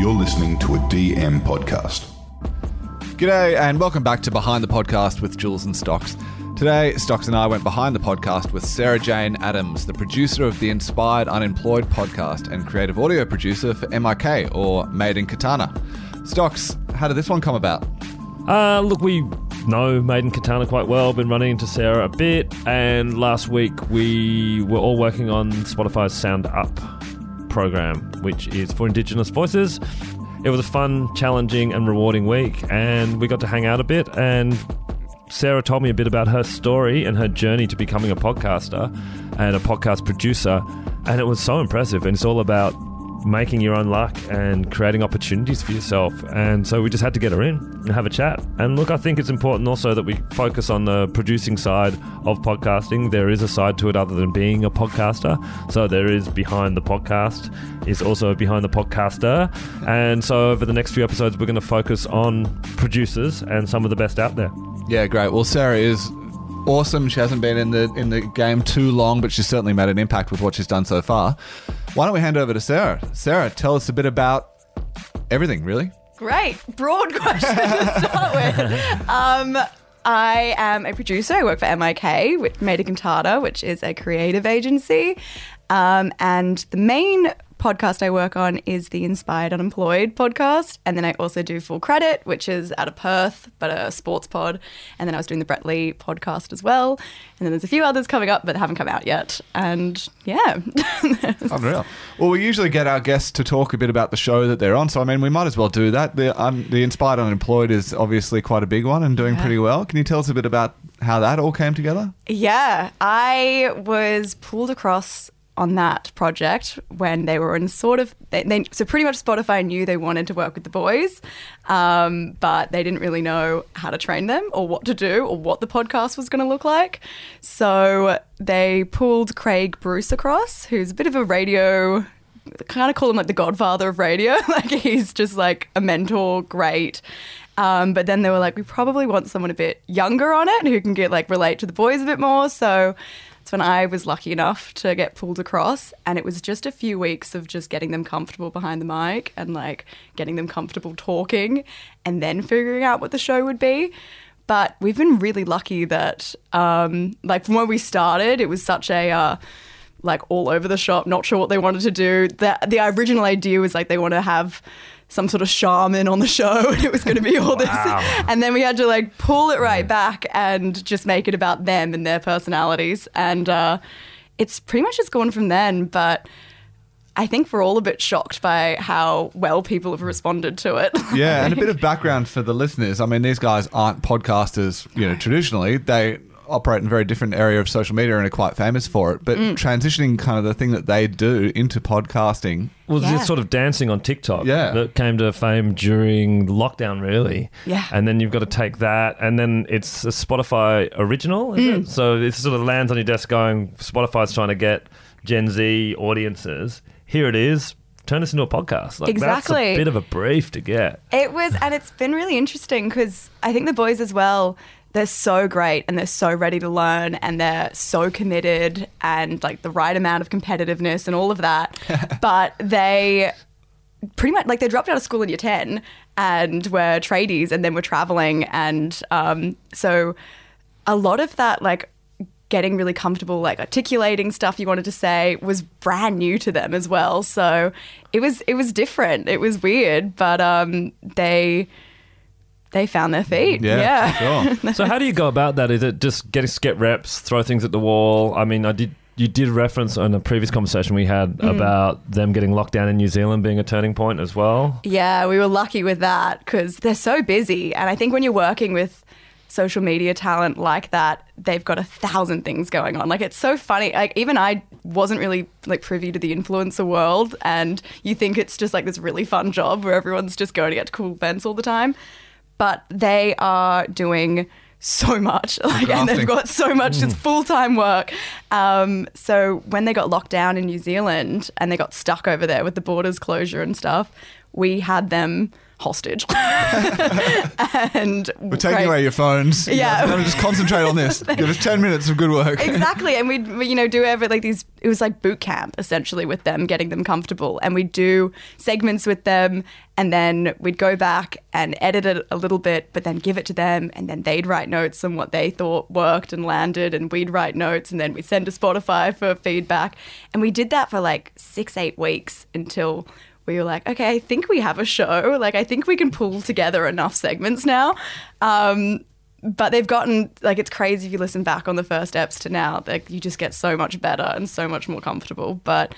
You're listening to a DM podcast. G'day, and welcome back to Behind the Podcast with Jules and Stocks. Today, Stocks and I went behind the podcast with Sarah Jane Adams, the producer of the Inspired Unemployed podcast and creative audio producer for MIK, or Made in Katana. Stocks, how did this one come about? Uh, look, we know Made in Katana quite well, been running into Sarah a bit, and last week we were all working on Spotify's Sound Up program, which is for Indigenous voices. It was a fun, challenging, and rewarding week, and we got to hang out a bit. And Sarah told me a bit about her story and her journey to becoming a podcaster and a podcast producer, and it was so impressive. And it's all about making your own luck and creating opportunities for yourself. And so we just had to get her in and have a chat. And look, I think it's important also that we focus on the producing side of podcasting. There is a side to it other than being a podcaster. So there is behind the podcast is also behind the podcaster. And so over the next few episodes we're going to focus on producers and some of the best out there. Yeah, great. Well, Sarah is awesome. She hasn't been in the in the game too long, but she's certainly made an impact with what she's done so far. Why don't we hand over to Sarah? Sarah, tell us a bit about everything, really. Great, broad question to start with. Um, I am a producer. I work for MIK, with Made in Katana, which is a creative agency. Um, and the main podcast I work on is the Inspired Unemployed podcast. And then I also do Full Credit, which is out of Perth, but a sports pod. And then I was doing the Brett Lee podcast as well. And then there's a few others coming up, but they haven't come out yet. And yeah. Unreal. Well, we usually get our guests to talk a bit about the show that they're on. So, I mean, we might as well do that. The, um, the Inspired Unemployed is obviously quite a big one and doing Yeah. pretty well. Can you tell us a bit about how that all came together? Yeah, I was pulled across on that project when they were in sort of they, they so pretty much Spotify knew they wanted to work with the boys, um, but they didn't really know how to train them or what to do or what the podcast was going to look like. So they pulled Craig Bruce across, who's a bit of a radio kind of call him like the godfather of radio. like he's just like a mentor, great. Um, but then they were like, we probably want someone a bit younger on it who can get like relate to the boys a bit more. So that's when I was lucky enough to get pulled across. And it was just a few weeks of just getting them comfortable behind the mic and like getting them comfortable talking and then figuring out what the show would be. But we've been really lucky that, um, like, from when we started, it was such a, uh, like all over the shop, not sure what they wanted to do. The the original idea was like they want to have some sort of shaman on the show and it was going to be all this and then we had to like pull it right back and just make it about them and their personalities and uh, it's pretty much just gone from then but I think we're all a bit shocked by how well people have responded to it. Yeah, and a bit of background for the listeners. I mean, these guys aren't podcasters, you know, traditionally. They operate in a very different area of social media and are quite famous for it. But Mm. transitioning kind of the thing that they do into podcasting, Well, Yeah. it's sort of dancing on TikTok Yeah. that came to fame during lockdown, really. Yeah. And then you've got to take that, and then it's a Spotify original, Mm. it? So it sort of lands on your desk going, Spotify's trying to get Gen Z audiences. Here it is. Turn this into a podcast. Like, That's Exactly. a bit of a brief to get. It was, and it's been really interesting because I think the boys as well, they're so great and they're so ready to learn and they're so committed and like the right amount of competitiveness and all of that. but they pretty much like they dropped out of school in year 10 and were tradies and then were traveling. And um, so a lot of that, like, getting really comfortable like articulating stuff you wanted to say was brand new to them as well so it was it was different it was weird but um they they found their feet yeah, yeah, sure. So how do you go about that? Is it just getting get reps, throw things at the wall? I mean, I did. You did reference on a previous conversation we had Mm. about them getting locked down in New Zealand being a turning point as well. Yeah, we were lucky with that because they're so busy. And I think when you're working with social media talent like that, they've got a thousand things going on. Like it's so funny. Like even I wasn't really like privy to the influencer world and you think it's just like this really fun job where everyone's just going to get to cool events all the time. But they are doing so much. Like and they've got so much. It's full-time work. Um, so when they got locked down in new zealand and they got stuck over there with the borders closure and stuff we had them hostage. and We're taking away your phones. Yeah. Just concentrate on this. Give us 10 minutes of good work. exactly and we'd you know do every like these it was like boot camp essentially with them getting them comfortable and we'd do segments with them and then we'd go back and edit it a little bit but then give it to them and then they'd write notes on what they thought worked and landed and we'd write notes and then we'd send to spotify for feedback and we did that for like six eight weeks until we were like, okay, I think we have a show. Like, I think we can pull together enough segments now. Um, but they've gotten like it's crazy if you listen back on the first eps to now. Like, you just get so much better and so much more comfortable. But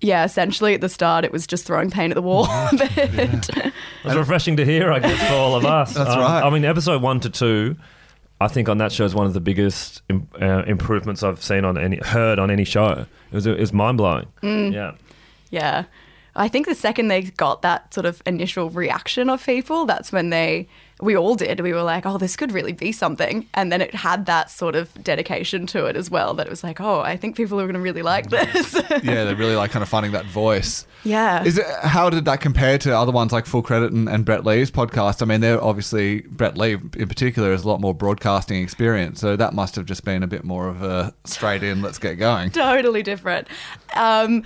yeah, essentially at the start, it was just throwing paint at the wall. a bit. It's refreshing to hear, I guess, for all of us. That's Um, right. I mean, episode one to two, I think on that show is one of the biggest im- uh, improvements I've seen on any heard on any show. It was it was mind blowing. Mm. Yeah. Yeah. I think the second they got that sort of initial reaction of people, that's when they, we all did. We were like, oh, this could really be something. And then it had that sort of dedication to it as well that it was like, oh, I think people are going to really like this. yeah, they're really like kind of finding that voice. yeah. Is it how did that compare to other ones like Full Credit and, and Brett Lee's podcast? I mean, they're obviously Brett Lee in particular has a lot more broadcasting experience, so that must have just been a bit more of a straight in, let's get going. totally different. Um,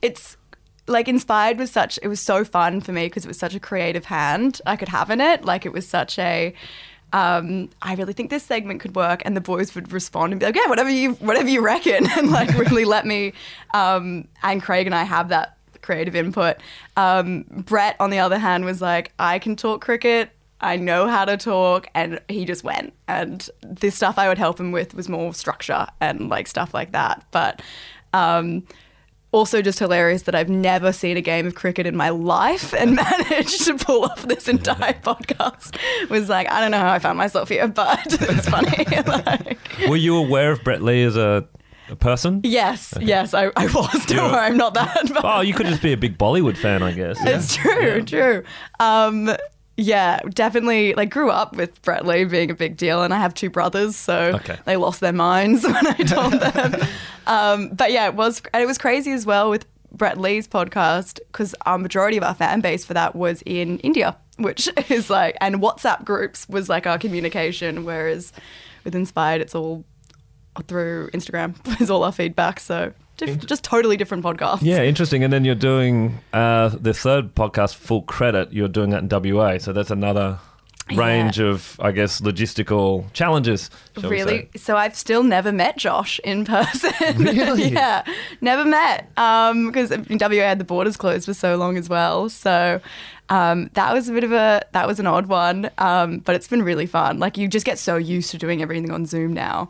it's like inspired was such it was so fun for me because it was such a creative hand I could have in it. Like it was such a um, I really think this segment could work, and the boys would respond and be like, "Yeah, whatever you whatever you reckon," and like really let me um, and Craig and I have that creative input. Um, Brett, on the other hand, was like, "I can talk cricket." I know how to talk, and he just went. And the stuff I would help him with was more structure and like stuff like that. But um, also just hilarious that I've never seen a game of cricket in my life and managed to pull off this entire podcast. Was like, I don't know how I found myself here, but it's funny. Like, Were you aware of Brett Lee as a, a person? yes, yes, I, I was. Don't worry, I'm not that. But Oh, you could just be a big Bollywood fan, I guess. It's true, true. Um, yeah, definitely. Like, grew up with Brett Lee being a big deal, and I have two brothers, so Okay. they lost their minds when I told them. um, but yeah, it was, and it was crazy as well with Brett Lee's podcast because our majority of our fan base for that was in India, which is like, and WhatsApp groups was like our communication, whereas with Inspired, it's all through Instagram is all our feedback. So diff- just totally different podcasts. Yeah, interesting. And then you're doing uh, the third podcast, Full Credit. You're doing that in WA, so that's another range of, I guess, logistical challenges. Really? So I've still never met Josh in person. Really? yeah, never met. Because in WA had the borders closed for so long as well. So um, that was a bit of a that was an odd one. Um, but it's been really fun. Like you just get so used to doing everything on Zoom now.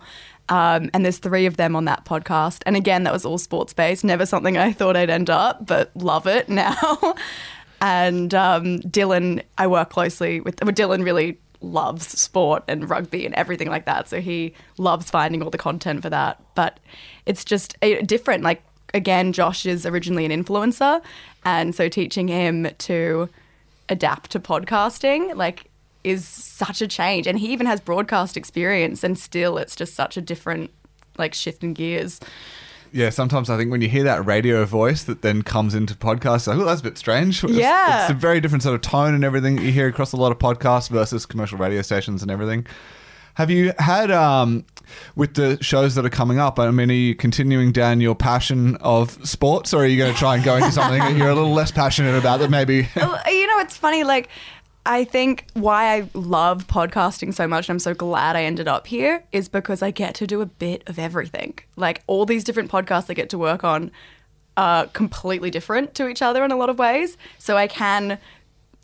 Um, and there's three of them on that podcast. And again, that was all sports based. Never something I thought I'd end up, but love it now. and um, Dylan, I work closely with. Well, Dylan really loves sport and rugby and everything like that. So he loves finding all the content for that. But it's just uh, different. Like again, Josh is originally an influencer, and so teaching him to adapt to podcasting, like is such a change. And he even has broadcast experience, and still, it's just such a different like shift in gears. Yeah, sometimes I think when you hear that radio voice that then comes into podcasts, like, oh, that's a bit strange. It's- Yeah. It's, a very different sort of tone and everything that you hear across a lot of podcasts versus commercial radio stations and everything. Have you had, um, with the shows that are coming up, I mean, are you continuing down your passion of sports or are you going to try and go into something that you're a little less passionate about that maybe? You know, it's funny. Like, I think why I love podcasting so much, and I'm so glad I ended up here, is because I get to do a bit of everything. Like, all these different podcasts I get to work on are completely different to each other in a lot of ways. So I can.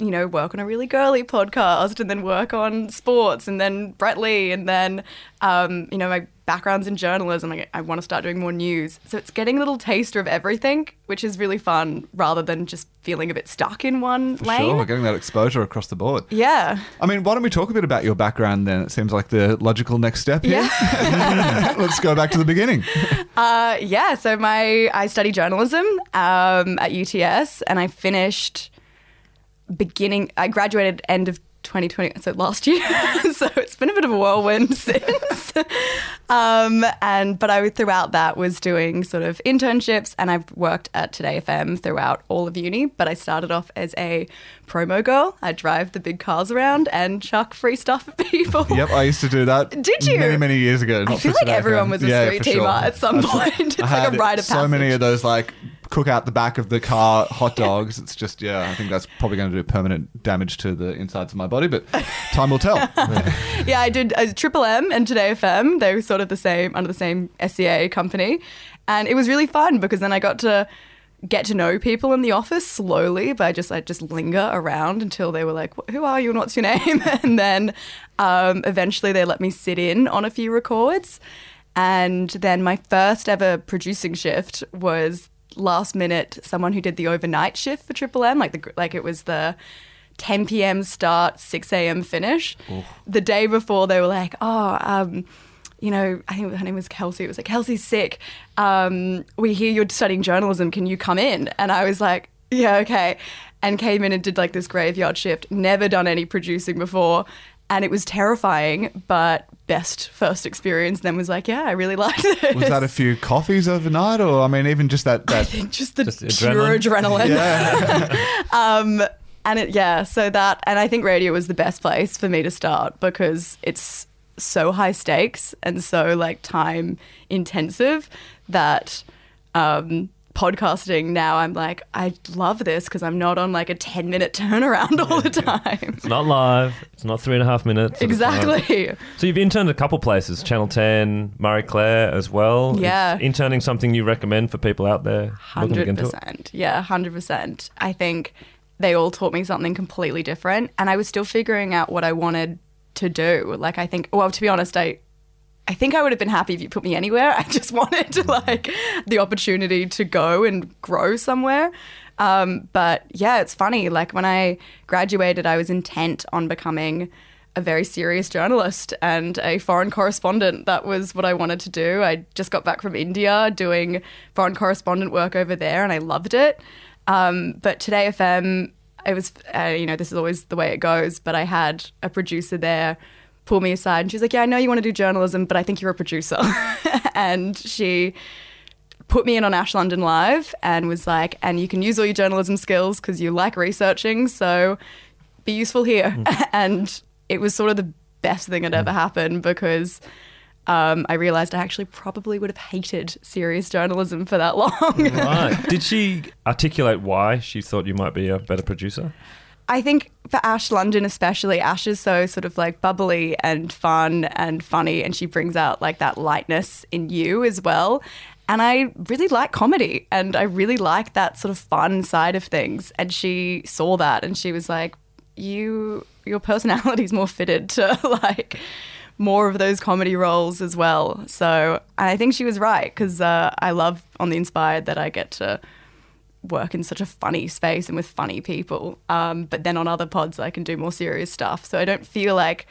You know, work on a really girly podcast and then work on sports and then Brett Lee and then, um, you know, my background's in journalism. I, I want to start doing more news. So it's getting a little taster of everything, which is really fun rather than just feeling a bit stuck in one lane. Sure, getting that exposure across the board. Yeah. I mean, why don't we talk a bit about your background then? It seems like the logical next step here. Let's go back to the beginning. Uh, yeah. So my I studied journalism um, at UTS, and I finished beginning. I graduated end of 2020, so last year. so it's been a bit of a whirlwind since. um, and but I throughout that was doing sort of internships, and I've worked at 2Day FM throughout all of uni. But I started off as a promo girl. I drive the big cars around and chuck free stuff at people. Yep, I used to do that. Did you? Many, many years ago. I feel like everyone FM. was a yeah, street teamer sure. at some point. It's I like a rite of so many of those like cook out the back of the car hot dogs. It's just yeah, I think that's probably going to do permanent damage to the insides of my body, but time will tell. yeah, I did uh, Triple M and 2Day FM. They were sort of the same under the same SCA company, and it was really fun because then I got to get to know people in the office slowly. But I just I just linger around until they were like, "Who are you and what's your name?" and then um, eventually they let me sit in on a few records. And then my first ever producing shift was last minute. Someone who did the overnight shift for Triple M, like the like it was the 10 p.m. start, 6 a.m. finish. The day before, they were like, oh, um, you know, I think her name was Kelsey. It was like, Kelsey's sick. Um, we hear you're studying journalism. Can you come in? And I was like, yeah, okay. And came in and did like this graveyard shift. Never done any producing before. And it was terrifying, but best first experience. Then was like, yeah, I really liked it. Was that a few coffees overnight, or I mean, even just that? I that think just the Just pure adrenaline? adrenaline. um, and it, yeah, so that, and I think radio was the best place for me to start because it's so high stakes and so like time intensive that um, podcasting now I'm like, I love this because I'm not on like a 10 minute turnaround all the time. It's not live. It's not three and a half minutes. at a time. exactly. So you've interned a couple places, Channel 10, Marie Claire as well. Is Yeah. interning something you recommend for people out there looking to get Hundred into it? percent. Yeah, hundred percent. I think they all taught me something completely different, and I was still figuring out what I wanted to do. Like, I think, well, to be honest, I. I think I would have been happy if you put me anywhere. I just wanted to like the opportunity to go and grow somewhere. Um, but yeah, it's funny. Like when I graduated, I was intent on becoming a very serious journalist and a foreign correspondent. That was what I wanted to do. I just got back from India doing foreign correspondent work over there, and I loved it. Um, but 2Day FM, it was, uh, you know, this is always the way it goes. But I had a producer there pull me aside, and she's like, "Yeah, I know you want to do journalism, but I think you're a producer." and she put me in on Ash London Live and was like, and you can use all your journalism skills because you like researching, so be useful here. and it was sort of the best thing that ever happened because um, I realized I actually probably would have hated serious journalism for that long. Right. Did she articulate why she thought you might be a better producer? I think for Ash London especially, Ash is so sort of like bubbly and fun and funny, and she brings out like that lightness in you as well. And I really like comedy, and I really like that sort of fun side of things. And she saw that, and she was like, "You, your personality is more fitted to like." More of those comedy roles as well. So I think she was right because uh, I love on the Inspired that I get to work in such a funny space and with funny people. Um, but then on other pods, I can do more serious stuff. So I don't feel like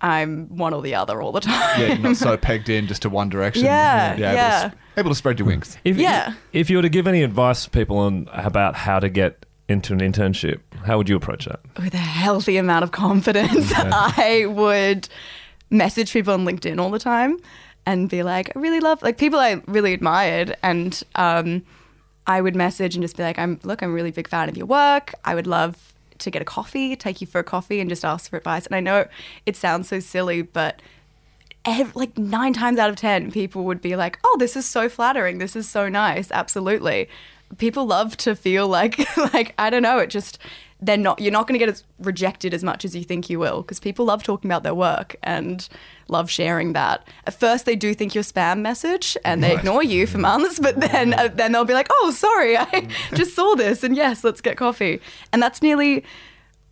I'm one or the other all the time. yeah, you're not so pegged in just to one direction. Yeah, able to yeah. s- Able to spread your wings. If, Yeah. If you were to give any advice to people on about how to get into an internship, how would you approach that? With a healthy amount of confidence, I would message people on LinkedIn all the time and be like, I really love, like people I really admired. And um, I would message and just be like, I'm, look, I'm a really big fan of your work. I would love to get a coffee, take you for a coffee and just ask for advice. And I know it sounds so silly, but like nine times out of ten, people would be like, "Oh, this is so flattering. This is so nice." Absolutely, people love to feel like, like I don't know. It just they're not. You're not going to get as rejected as much as you think you will because people love talking about their work and love sharing that. At first, they do think you're spam message and they ignore you for months, but then uh, then they'll be like, "Oh, sorry, I just saw this, and yes, let's get coffee." And that's nearly.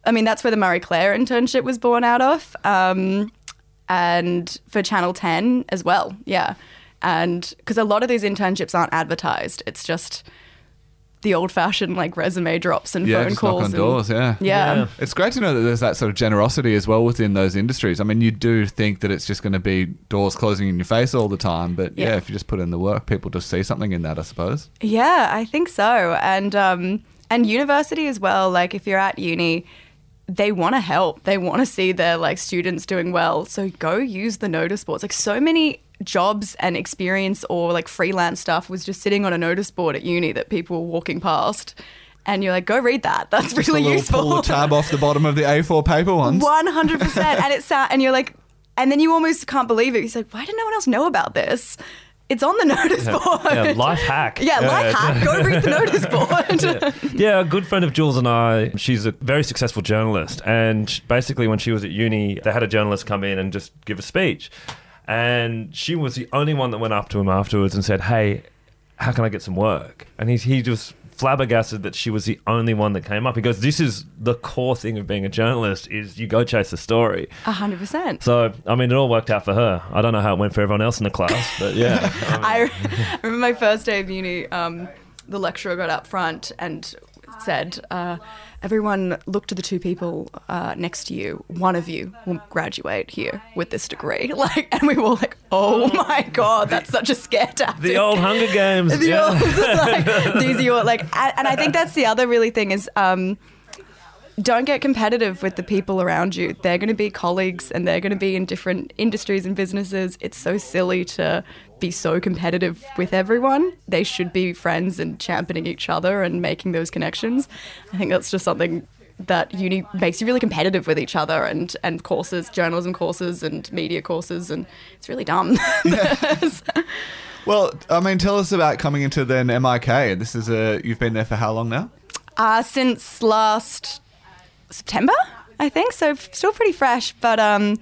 I mean, that's where the Marie Claire internship was born out of. Um, and for Channel 10 as well. Yeah. And because a lot of these internships aren't advertised, it's just the old fashioned like resume drops and Yeah, phone just calls. knock on and- doors. Yeah. Yeah. Yeah. It's great to know that there's that sort of generosity as well within those industries. I mean, you do think that it's just going to be doors closing in your face all the time, but yeah, Yeah. if you just put in the work, people just see something in that, I suppose. Yeah, I think so. And um, and university as well. Like if you're at uni, they want to help. They want to see their like students doing well. So go use the notice boards. Like so many jobs and experience or like freelance stuff was just sitting on a notice board at uni that people were walking past. And you're like, go read that. That's Just a really little useful. pull the tab off the bottom of the A4 paper ones. One hundred percent, and it's sad, and you're like, and then you almost can't believe it. He's like, why did no one else know about this? It's on the notice board. Yeah, life hack. Yeah, life hack. Go read the notice board. Yeah, a good friend of Jules and I, she's a very successful journalist. And basically, when she was at uni, they had a journalist come in and just give a speech. And she was the only one that went up to him afterwards and said, Hey, how can I get some work? And he, he just flabbergasted that she was the only one that came up. He goes, This is the core thing of being a journalist is you go chase the story. A hundred percent. So, I mean, it all worked out for her. I don't know how it went for everyone else in the class, but yeah. I remember my first day of uni. Um, the lecturer got up front and said, uh, "Everyone, look to the two people uh, next to you. One of you will graduate here with this degree." Like, and we were all like, "Oh my god, that's such a scare tactic." the old Hunger Games. the yeah. old, like, these are your like, and, and I think that's the other really thing is. Um, don't get competitive with the people around you. They're going to be colleagues and they're going to be in different industries and businesses. It's so silly to be so competitive with everyone. They should be friends and championing each other and making those connections. I think that's just something that uni makes you really competitive with each other and, and courses, journalism courses and media courses, and it's really dumb. Well, I mean, tell us about coming into then MIK. This is a you've been there for how long now? Uh, since last September, I think. So still pretty fresh. But um,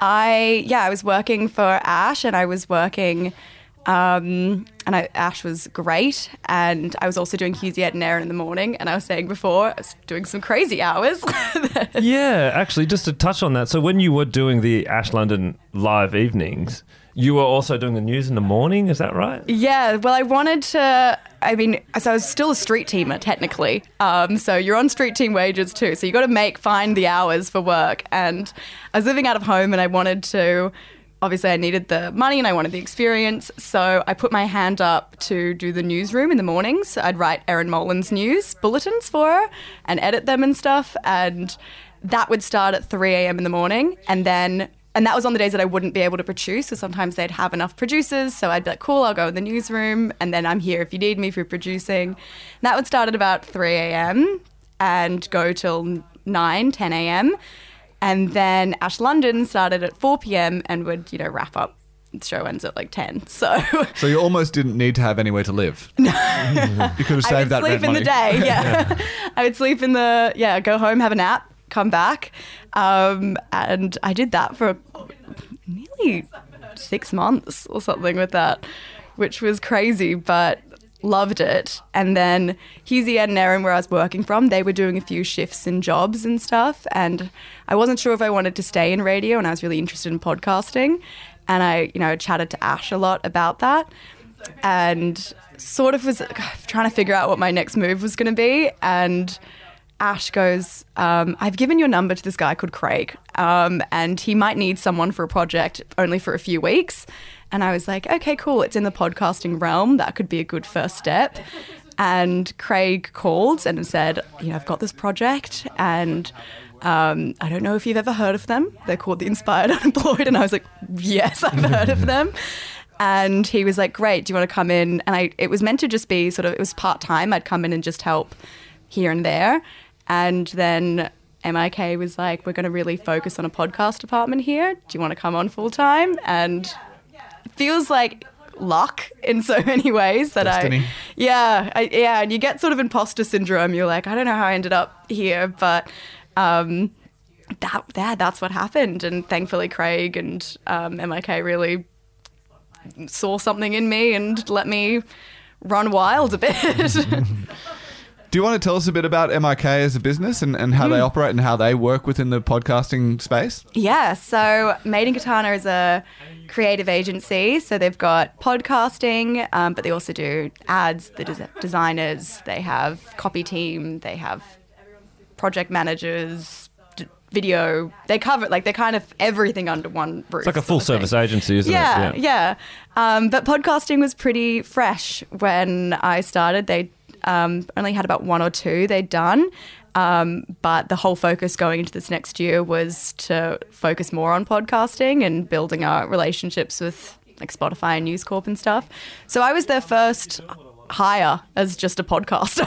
I yeah, I was working for Ash, and I was working. Um, and I, Ash was great, and I was also doing Hughesy and Erin in the morning. And I was saying before, I was doing some crazy hours. Yeah, actually, just to touch on that. So, when you were doing the Ash London live evenings, you were also doing the news in the morning. Is that right? Yeah, well, I wanted to. I mean, so I was still a street teamer technically. Um, so you're on street team wages too. So you got to make find the hours for work. And I was living out of home, and I wanted to. Obviously, I needed the money and I wanted the experience. So I put my hand up to do the newsroom in the mornings. I'd write Erin Molan's news bulletins for her and edit them and stuff. And that would start at 3 a.m. in the morning. And then and that was on the days that I wouldn't be able to produce. So sometimes they'd have enough producers. So I'd be like, cool, I'll go in the newsroom. And then I'm here if you need me for producing. And that would start at about 3 a.m. and go till 9, 10 a.m. And then Ash London started at 4 p.m. and would, you know, wrap up. The show ends at like 10. So So you almost didn't need to have anywhere to live. No. you could have saved that. I would that sleep in money. the day. Yeah, I would sleep in the yeah. Go home, have a nap, come back, um, and I did that for nearly six months or something with that, which was crazy, but loved it. And then Hughesy and Erin, where I was working from, they were doing a few shifts and jobs and stuff, and I wasn't sure if I wanted to stay in radio, and I was really interested in podcasting, and I you know chatted to Ash a lot about that and sort of was trying to figure out what my next move was going to be. And Ash goes, um, I've given your number to this guy called Craig, um, and he might need someone for a project only for a few weeks. And I was like, okay, cool. It's in the podcasting realm. That could be a good first step. And Craig called and said, you know, I've got this project and um, I don't know if you've ever heard of them. They're called the Inspired Unemployed. And I was like, yes, I've heard of them. And he was like, great, do you want to come in? And I, it was meant to just be sort of, it was part time. I'd come in and just help here and there. And then MIK was like, we're going to really focus on a podcast department here. Do you want to come on full time? And it feels like luck in so many ways that Destiny. I, yeah, I, yeah. And you get sort of imposter syndrome. You're like, I don't know how I ended up here, but um, that, yeah, that's what happened. And thankfully, Craig and um, MIK really saw something in me and let me run wild a bit. Do you want to tell us a bit about MIK as a business and, and how Hmm. they operate and how they work within the podcasting space? Yeah, so Made in Katana is a creative agency. So they've got podcasting, um, but they also do ads, the des- designers, they have copy team, they have project managers, video. They cover, like, they're kind of everything under one roof. It's like a full of thing. service agency, isn't yeah, it? Yeah, Um, but podcasting was pretty fresh when I started. They um, only had about one or two they'd done. Um, but the whole focus going into this next year was to focus more on podcasting and building our relationships with like Spotify and News Corp and stuff. So I was their first hire as just a podcaster.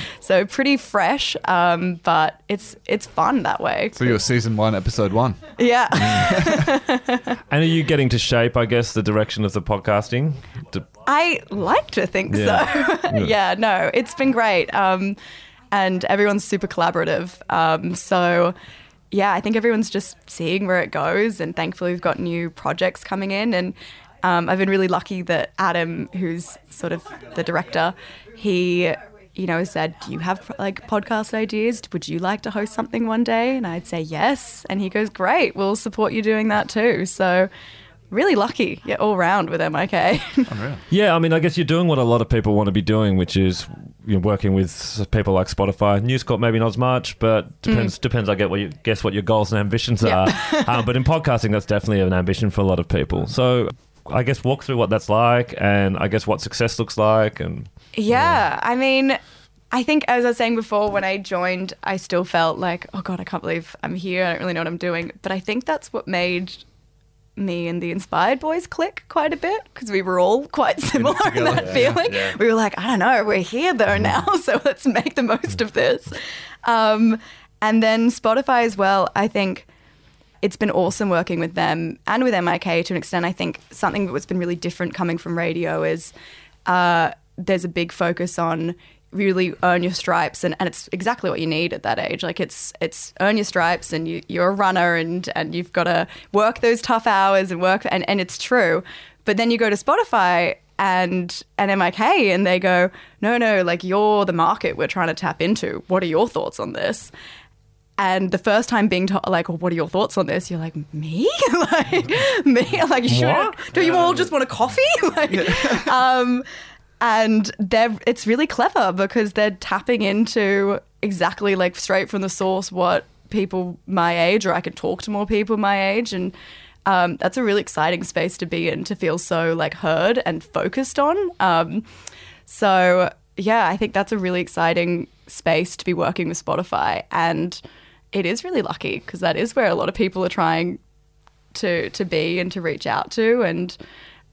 So pretty fresh, um, but it's it's fun that way. So you're season one, episode one. Yeah. And are you getting to shape, I guess, the direction of the podcasting? To- I like to think Yeah. so. yeah, no, it's been great. Um, and everyone's super collaborative. Um, so, yeah, I think everyone's just seeing where it goes. And thankfully, we've got new projects coming in. And um, I've been really lucky that Adam, who's sort of the director, he. You know, said, Do you have like podcast ideas? Would you like to host something one day? And I'd say yes. And he goes, Great, we'll support you doing that too. So, really lucky, yeah, all round with MIK. Unreal. yeah, I mean, I guess you're doing what a lot of people want to be doing, which is you know, working with people like Spotify. News Corp maybe not as much, but depends. Depends. I get what you guess what your goals and ambitions Yeah. are. um, but in podcasting, that's definitely an ambition for a lot of people. So. I guess walk through what that's like, and I guess what success looks like, and Yeah, I mean, I think as I was saying before, when I joined, I still felt like, oh god, I can't believe I'm here. I don't really know what I'm doing. But I think that's what made me and the Inspired Boys click quite a bit because we were all quite similar in that Yeah, feeling. yeah. We were like, I don't know, we're here though now, so let's make the most of this. Um, and then Spotify as well. I think it's been awesome working with them and with MIK to an extent. I think something that's been really different coming from radio is uh, there's a big focus on really earn your stripes and, and it's exactly what you need at that age. Like it's it's earn your stripes and you, you're a runner and and you've got to work those tough hours and work and, and it's true. But then you go to spotify and and MIK and they go no no like you're the market we're trying to tap into. What are your thoughts on this and the first time being told, like, well, what are your thoughts on this? You're like, me? like, me? Like, you sure? Do you all just want a coffee? like, um, and they're, it's really clever because they're tapping into exactly like straight from the source what people my age, or I can talk to more people my age. And um, that's a really exciting space to be in to feel so like heard and focused on. Um, so yeah, I think that's a really exciting space to be working with Spotify, and it is really lucky because that is where a lot of people are trying to to be and to reach out to, and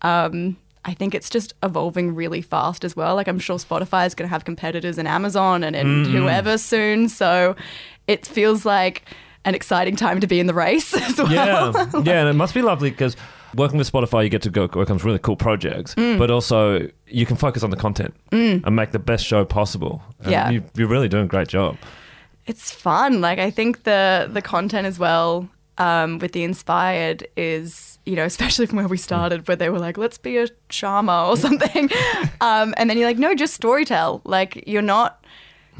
um, I think it's just evolving really fast as well. Like I'm sure Spotify is going to have competitors in Amazon and in whoever soon, so it feels like an exciting time to be in the race as well. yeah, yeah, and it must be lovely because working with Spotify, you get to go work on really cool projects, Mm. but also you can focus on the content and make the best show possible. And Yeah. you, you're really doing a great job. It's fun. Like I think the the content as well um, with the inspired is you know especially from where we started where they were like let's be a charmer or something, um, and then you're like no just storytell. Like you're not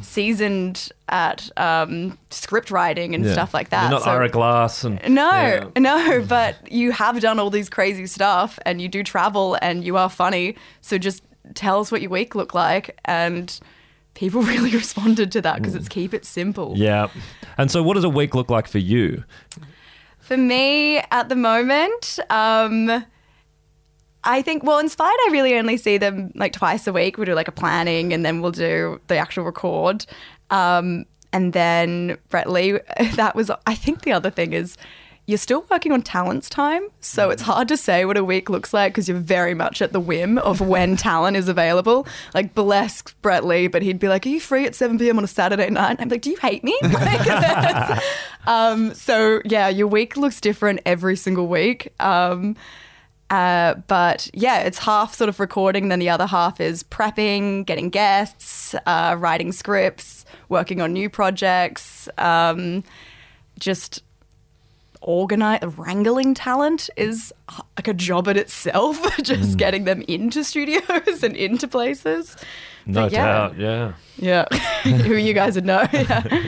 seasoned at um, script writing and Yeah. stuff like that. You're not So- Ira Glass and no, Yeah. no, but you have done all these crazy stuff and you do travel and you are funny. So just tell us what your week looked like. And people really responded to that because it's keep it simple. Yeah. And so, what does a week look like for you? For me at the moment, um, I think, well, Inspired, I really only see them like twice a week. We'll do like a planning and then we'll do the actual record. Um, and then Brett Lee, that was, I think the other thing is you're still working on talent's time. So it's hard to say what a week looks like because you're very much at the whim of when talent is available. Like, bless Brett Lee, but he'd be like, Are you free at 7 p.m. on a Saturday night? I'm like, Do you hate me? Like, um, so, yeah, your week looks different every single week. Um, uh, but yeah, it's half sort of recording, then the other half is prepping, getting guests, uh, writing scripts, working on new projects, um, just organize wrangling talent is like a job in itself just getting them into studios and into places No But yeah. doubt. Yeah. yeah who you guys would know yeah.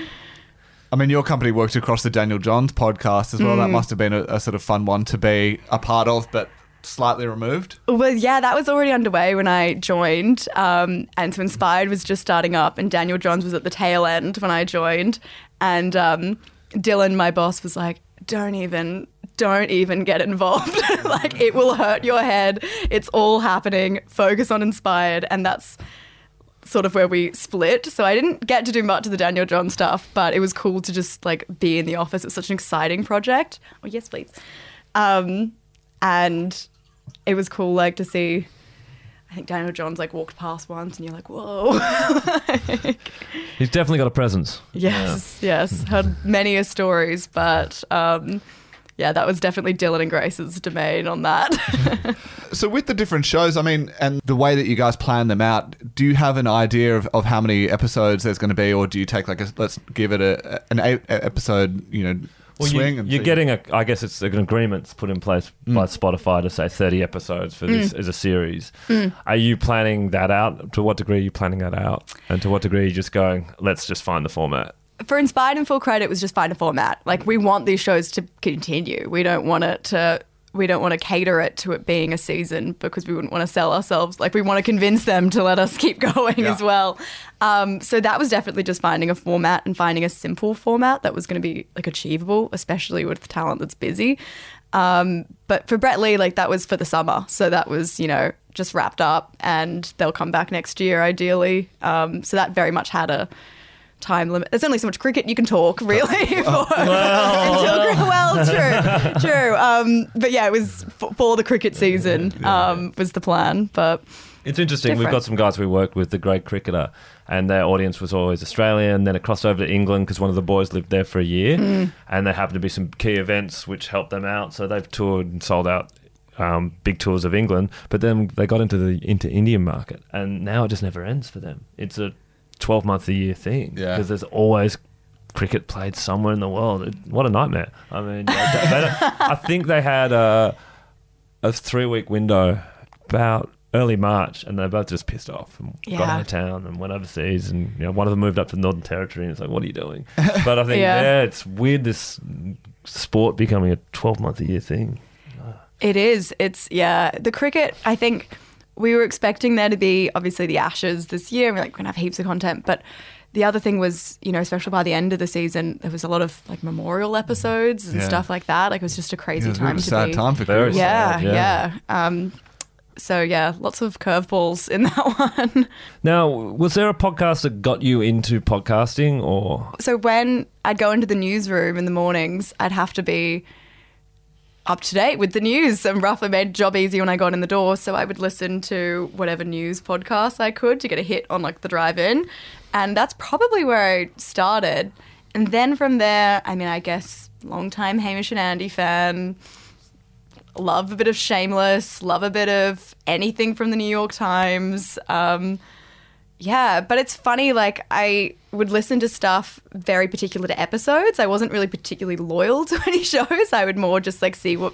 I mean, your company worked across the Daniel Johns podcast as well. Mm. That must have been a, a sort of fun one to be a part of, but slightly removed. Well, yeah, that was already underway when I joined. Um, and so Inspired was just starting up, and Daniel Johns was at the tail end when I joined. And um, Dylan, my boss, was like, don't even. Don't even get involved. like, it will hurt your head. It's all happening. Focus on Inspired. And that's sort of where we split. So I didn't get to do much of the Daniel John stuff, but it was cool to just like be in the office. It's such an exciting project. Oh yes, please. Um, and it was cool like to see. I think Daniel Johns like walked past once, and you're like, whoa. He's definitely got a presence. Yes, yes. Heard many a stories, but um, yeah, that was definitely Dylan and Grace's domain on that. So with the different shows, I mean, and the way that you guys plan them out, do you have an idea of, of how many episodes there's going to be, or do you take like a let's give it a an eight episode, you know, Well, swing? you, and you're see? getting a, I guess it's an agreement put in place mm. by Spotify to say 30 episodes for this mm. as a series. Mm. Are you planning that out? To what degree are you planning that out? And to what degree are you just going, let's just find the format? For Inspired and Full Credit, it was just find a format. Like we want these shows to continue. We don't want it to. We don't want to cater it to it being a season because we wouldn't want to sell ourselves. Like we want to convince them to let us keep going Yeah. as well. Um, so that was definitely just finding a format and finding a simple format that was going to be like achievable, especially with talent that's busy. Um, but for Brett Lee, like that was for the summer, so that was you know just wrapped up, and they'll come back next year ideally. Um, so that very much had a time limit. There's only so much cricket you can talk, really. for, until, well, true, true. Um, but yeah, it was f- for the cricket season um, was the plan. But It's interesting. We've got some guys we worked with, the Grade Cricketer, and their audience was always Australian. Then it crossed over to England because one of the boys lived there for a year, Mm. and there happened to be some key events which helped them out. So they've toured and sold out um, big tours of England. But then they got into the into Indian market, and now it just never ends for them. It's a twelve month a year thing Yeah. because there's always cricket played somewhere in the world. It- what a nightmare! I mean, they- they I think they had a a three week window about early March, and they both just pissed off and got out of town and went overseas. And you know, one of them moved up to the Northern Territory, and it's like, what are you doing? But I think Yeah. yeah, it's weird this sport becoming a twelve month a year thing. It is. It's yeah. The cricket. I think we were expecting there to be obviously the Ashes this year. We're like we're gonna have heaps of content, but the other thing was, you know, especially by the end of the season, there was a lot of like memorial episodes and Yeah. stuff like that. Like it was just a crazy it was a bit time a to sad be. time for Very. Yeah, sad, yeah. yeah. Um, so yeah, lots of curveballs in that one. Now, was there a podcast that got you into podcasting, or so when I'd go into the newsroom in the mornings, I'd have to be up to date with the news and roughly made job easy when I got in the door. So I would listen to whatever news podcast I could to get a hit on like the drive in. And that's probably where I started. And then from there, I mean, I guess long time Hamish and Andy fan. Love a bit of Shameless, love a bit of anything from the New York Times. Um, yeah, but it's funny. Like I would listen to stuff very particular to episodes. I wasn't really particularly loyal to any shows. I would more just like see what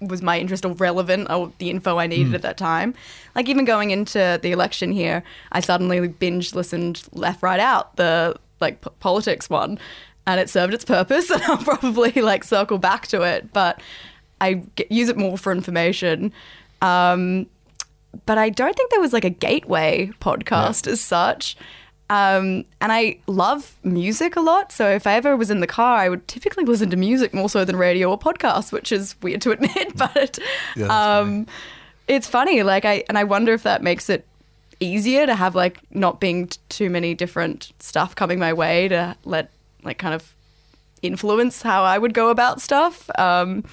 was my interest or relevant or the info I needed at that time. Like even going into the election here, I suddenly binge listened left, right, out the like p- politics one, and it served its purpose. And I'll probably like circle back to it, but I get, use it more for information. Um, but I don't think there was like a gateway podcast as such. Um, and I love music a lot. So if I ever was in the car, I would typically listen to music more so than radio or podcasts, which is weird to admit. But Yeah, um, it's funny. Like I and I wonder if that makes it easier to have like not being t- too many different stuff coming my way to let like kind of influence how I would go about stuff. Um,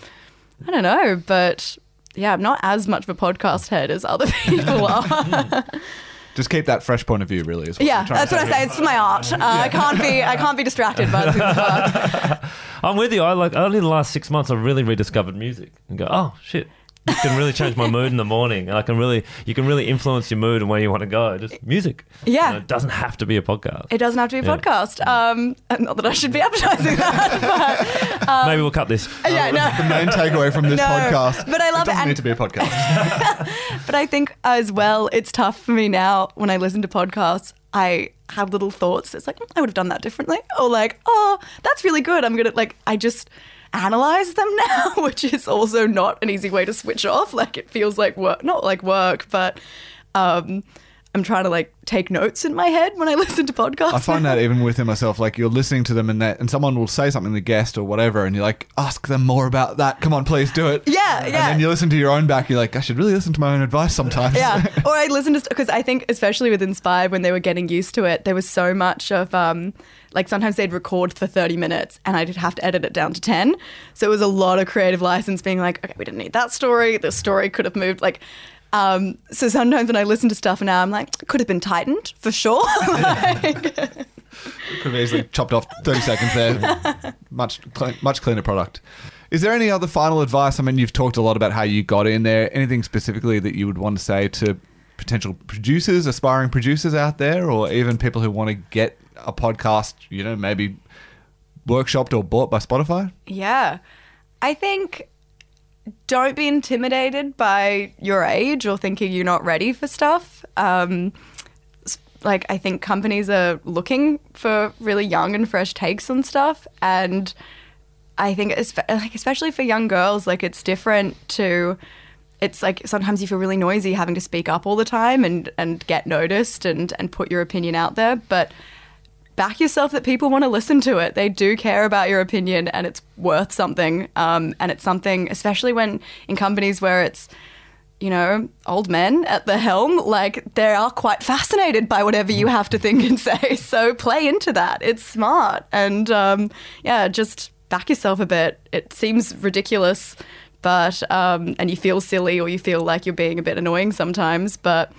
I don't know, but yeah, I'm not as much of a podcast head as other people are. Just keep that fresh point of view, really. Is what yeah, that's to what I say. It's my art. Uh, I can't be. I can't be distracted by other people's work. I'm with you. I like only the last six months I've really rediscovered music and go, oh shit. It can really change my mood in the morning, and I can really, you can really influence your mood and where you want to go. Just music. Yeah. You know, it doesn't have to be a podcast. It doesn't have to be a Yeah. podcast. Um, not that I should be advertising that. but Maybe we'll cut this. Yeah, no. The main takeaway from this No, podcast. but I love it. it, Doesn't and- need to be a podcast. But I think as well, it's tough for me now when I listen to podcasts. I have little thoughts. It's like "Mm, I would have done that differently, or like, oh, that's really good. I'm gonna like. I just analyze them now, which is also not an easy way to switch off. Like it feels like work, not like work, but um, I'm trying to like take notes in my head when I listen to podcasts. I find that even within myself, like you're listening to them and that, and someone will say something, the guest or whatever, and you're like, ask them more about that. Come on, please do it. Yeah, And yeah. then you listen to your own back, you're like, I should really listen to my own advice sometimes. yeah. Or I listen to because I think especially with Inspired when they were getting used to it, there was so much of um like sometimes they'd record for 30 minutes and I'd have to edit it down to 10. So it was a lot of creative license being like, okay, we didn't need that story. The story could have moved like um, so sometimes when I listen to stuff now, I'm like, could have been tightened for sure. Like- Could have easily chopped off 30 seconds there. much, much cleaner product. Is there any other final advice? I mean, you've talked a lot about how you got in there. Anything specifically that you would want to say to potential producers, aspiring producers out there, or even people who want to get a podcast, you know, maybe workshopped or bought by Spotify? Yeah. I think don't be intimidated by your age or thinking you're not ready for stuff. Um, like, I think companies are looking for really young and fresh takes on stuff. And I think, especially for young girls, like, it's different to. It's like sometimes you feel really noisy having to speak up all the time and, and get noticed and, and put your opinion out there. But back yourself that people want to listen to it. They do care about your opinion and it's worth something. Um, and it's something, especially when in companies where it's, you know, old men at the helm, like they are quite fascinated by whatever you have to think and say. So play into that. It's smart. And um, yeah, just back yourself a bit. It seems ridiculous, but, um, and you feel silly or you feel like you're being a bit annoying sometimes, but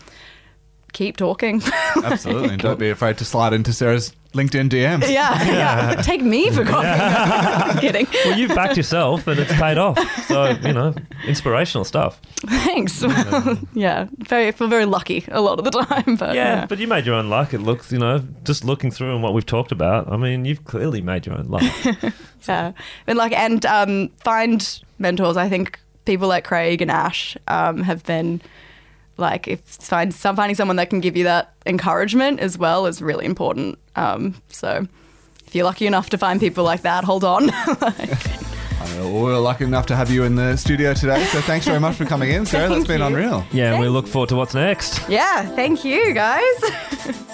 keep talking. Absolutely. and don't be afraid to slide into Sarah's LinkedIn DMs. Yeah, yeah. Take me for coffee. I'm kidding. Well, you've backed yourself and it's paid off. So, you know, inspirational stuff. Thanks. Well, yeah, very I feel very lucky a lot of the time. But Yeah, yeah, but you made your own luck. It looks, you know, just looking through and what we've talked about. I mean, you've clearly made your own luck. yeah. And like, and um, find mentors. I think people like Craig and Ash um, have been like, if find some finding someone that can give you that encouragement as well is really important. Um, so. If you're lucky enough to find people like that, hold on. I know, we're lucky enough to have you in the studio today. So thanks very much for coming in, Sarah. That's Thank been you. unreal. Yeah, and we look forward to what's next. yeah, thank you guys.